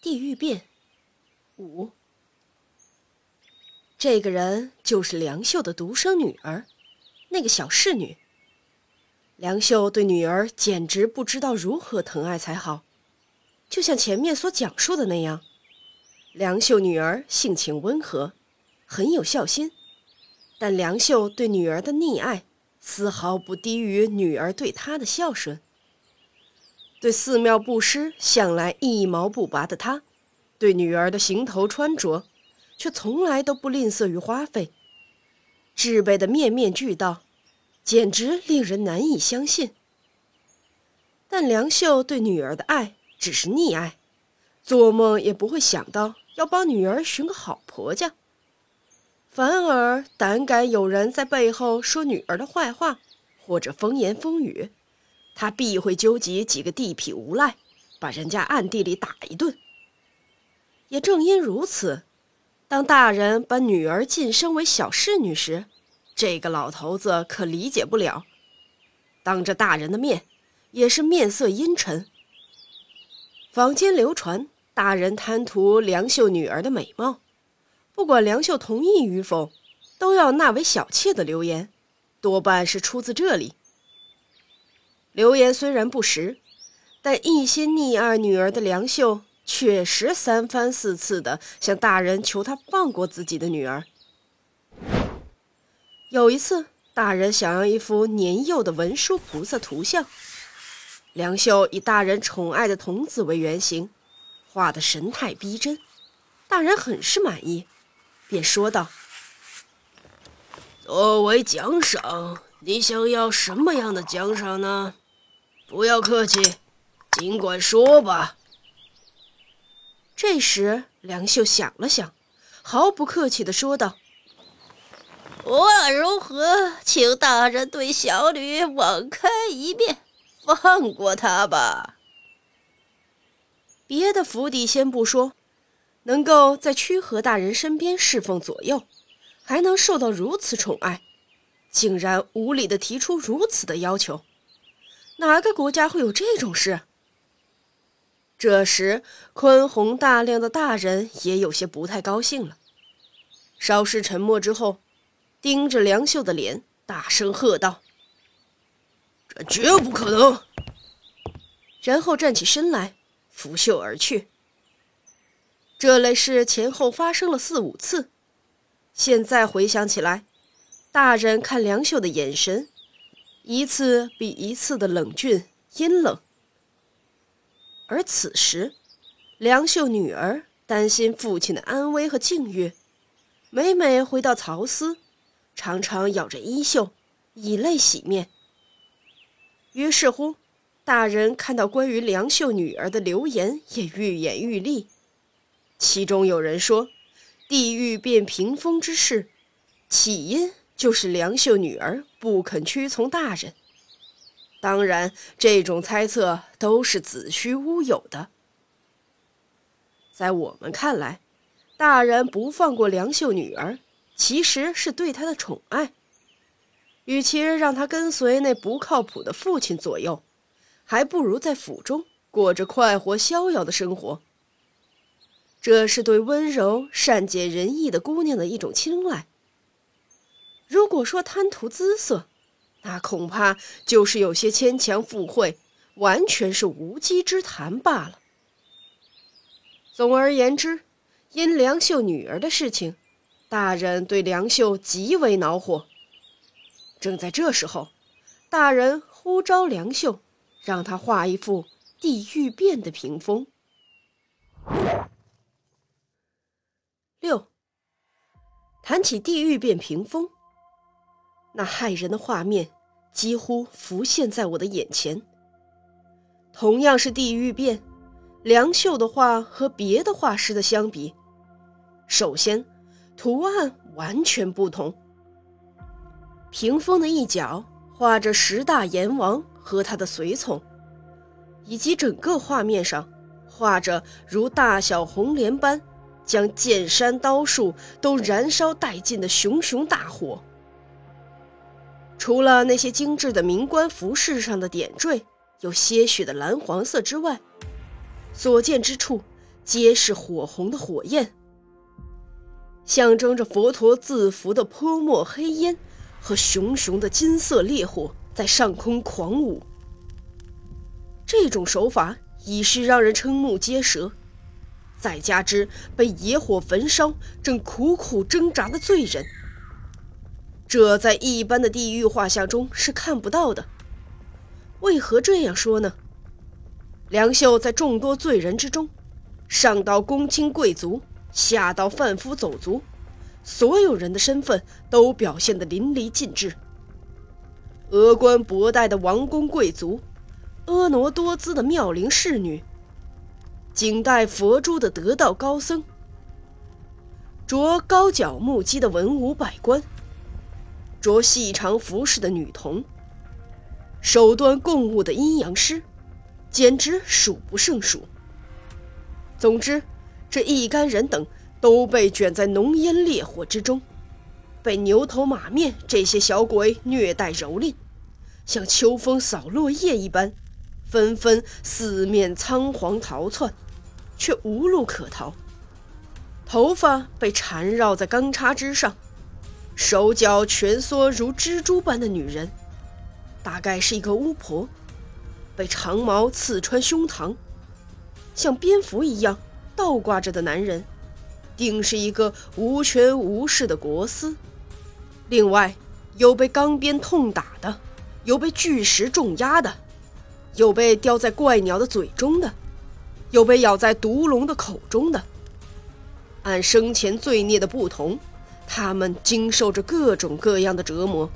地狱变五。这个人就是梁秀的独生女儿，那个小侍女。梁秀对女儿简直不知道如何疼爱才好，就像前面所讲述的那样，梁秀女儿性情温和，很有孝心，但梁秀对女儿的溺爱丝毫不低于女儿对她的孝顺。对寺庙布施向来一毛不拔的他，对女儿的行头穿着，却从来都不吝啬于花费，置备的面面俱到，简直令人难以相信。但梁秀对女儿的爱只是溺爱，做梦也不会想到要帮女儿寻个好婆家，反而胆敢有人在背后说女儿的坏话，或者风言风语。他必会纠集几个地痞无赖，把人家暗地里打一顿。也正因如此，当大人把女儿晋升为小侍女时，这个老头子可理解不了，当着大人的面，也是面色阴沉。坊间流传大人贪图梁秀女儿的美貌，不管梁秀同意与否，都要纳为小妾的流言，多半是出自这里。流言虽然不实，但一心溺爱女儿的梁秀确实三番四次的向大人求他放过自己的女儿。有一次，大人想要一幅年幼的文殊菩萨图像，梁秀以大人宠爱的童子为原型，画的神态逼真，大人很是满意，便说道：“作为奖赏，你想要什么样的奖赏呢？”不要客气，尽管说吧。这时，梁秀想了想，毫不客气地说道：“无论如何，请大人对小女网开一面，放过她吧。”别的府邸先不说，能够在曲和大人身边侍奉左右，还能受到如此宠爱，竟然无理地提出如此的要求。哪个国家会有这种事？这时，宽宏大量的大人也有些不太高兴了。稍事沉默之后，盯着梁秀的脸，大声喝道：“这绝不可能！”然后站起身来，拂袖而去。这类事前后发生了四五次，现在回想起来，大人看梁秀的眼神。一次比一次的冷峻阴冷，而此时，梁秀女儿担心父亲的安危和境遇，每每回到曹司，常常咬着衣袖，以泪洗面。于是乎，大人看到关于梁秀女儿的流言也愈演愈烈，其中有人说，地狱变屏风之事，起因。就是梁秀女儿不肯屈从大人，当然，这种猜测都是子虚乌有的。在我们看来，大人不放过梁秀女儿，其实是对她的宠爱。与其让她跟随那不靠谱的父亲左右，还不如在府中过着快活逍遥的生活。这是对温柔善解人意的姑娘的一种青睐。如果说贪图姿色，那恐怕就是有些牵强附会，完全是无稽之谈罢了。总而言之，因梁秀女儿的事情，大人对梁秀极为恼火。正在这时候，大人呼召梁秀，让他画一幅地狱变的屏风。六，谈起地狱变屏风。那骇人的画面几乎浮现在我的眼前。同样是地狱变，梁秀的画和别的画师的相比，首先图案完全不同。屏风的一角画着十大阎王和他的随从，以及整个画面上画着如大小红莲般将剑山刀树都燃烧殆尽的熊熊大火。除了那些精致的名官服饰上的点缀有些许的蓝黄色之外，所见之处皆是火红的火焰，象征着佛陀自缚的泼墨黑烟和熊熊的金色烈火在上空狂舞。这种手法已是让人瞠目结舌，再加之被野火焚烧、正苦苦挣扎的罪人，这在一般的地狱画像中是看不到的。为何这样说呢？梁秀在众多罪人之中，上到公卿贵族，下到贩夫走卒，所有人的身份都表现得淋漓尽致。峨冠博带的王公贵族，婀娜多姿的妙龄侍女，颈戴佛珠的得道高僧，着高脚木屐的文武百官，着细长服饰的女童。手端供物的阴阳师，简直数不胜数。总之，这一干人等都被卷在浓烟烈火之中，被牛头马面这些小鬼虐待蹂躏，像秋风扫落叶一般，纷纷四面仓皇逃窜，却无路可逃。头发被缠绕在钢叉之上，手脚蜷缩如蜘蛛般的女人。大概是一个巫婆，被长矛刺穿胸膛，像蝙蝠一样倒挂着的男人，定是一个无权无势的国师。另外，有被钢鞭痛打的，有被巨石重压的，有被叼在怪鸟的嘴中的，有被咬在毒龙的口中的。按生前罪孽的不同，他们经受着各种各样的折磨。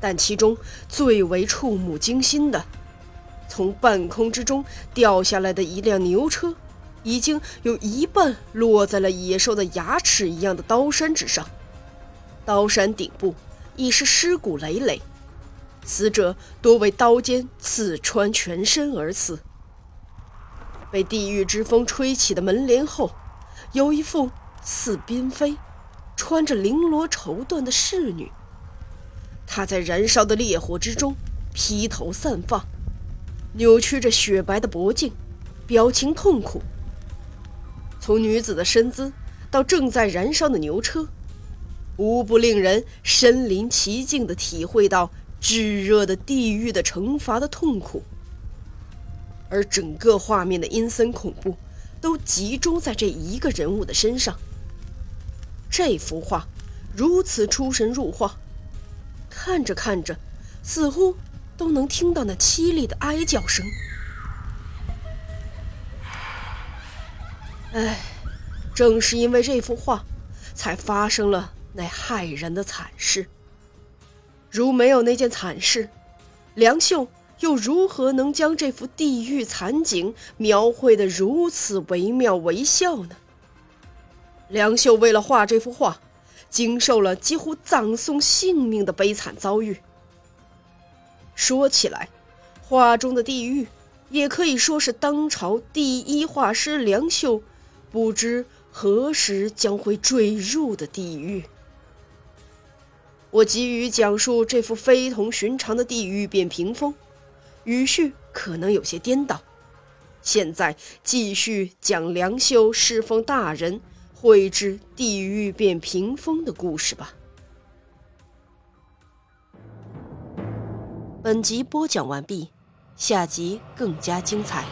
但其中最为触目惊心的，从半空之中掉下来的一辆牛车，已经有一半落在了野兽的牙齿一样的刀山之上。刀山顶部已是尸骨累累，死者多为刀尖刺穿全身而死。被地狱之风吹起的门帘后，有一副似嫔妃，穿着绫罗绸缎的侍女。她在燃烧的烈火之中披头散发，扭曲着雪白的脖颈，表情痛苦。从女子的身姿到正在燃烧的牛车，无不令人身临其境地体会到炙热的地狱的惩罚的痛苦。而整个画面的阴森恐怖，都集中在这一个人物的身上。这幅画如此出神入化。看着看着，似乎都能听到那凄厉的哀叫声。唉，正是因为这幅画，才发生了那骇人的惨事。如没有那件惨事，梁秀又如何能将这幅地狱惨景描绘得如此惟妙惟肖呢？梁秀为了画这幅画。经受了几乎葬送性命的悲惨遭遇。说起来，画中的地狱也可以说是当朝第一画师梁秀不知何时将会坠入的地狱。我急于讲述这幅非同寻常的地狱变屏风，语序可能有些颠倒。现在继续讲梁秀侍奉大人。未知地狱变屏风的故事吧。本集播讲完毕，下集更加精彩。